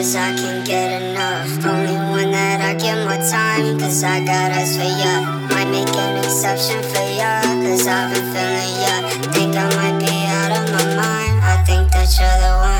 'Cause I can't get enough. Only one that I give my time, cause I got eyes for ya. Might make an exception for ya, cause I've been feeling ya. Think I might be out of my mind, I think that you're the one.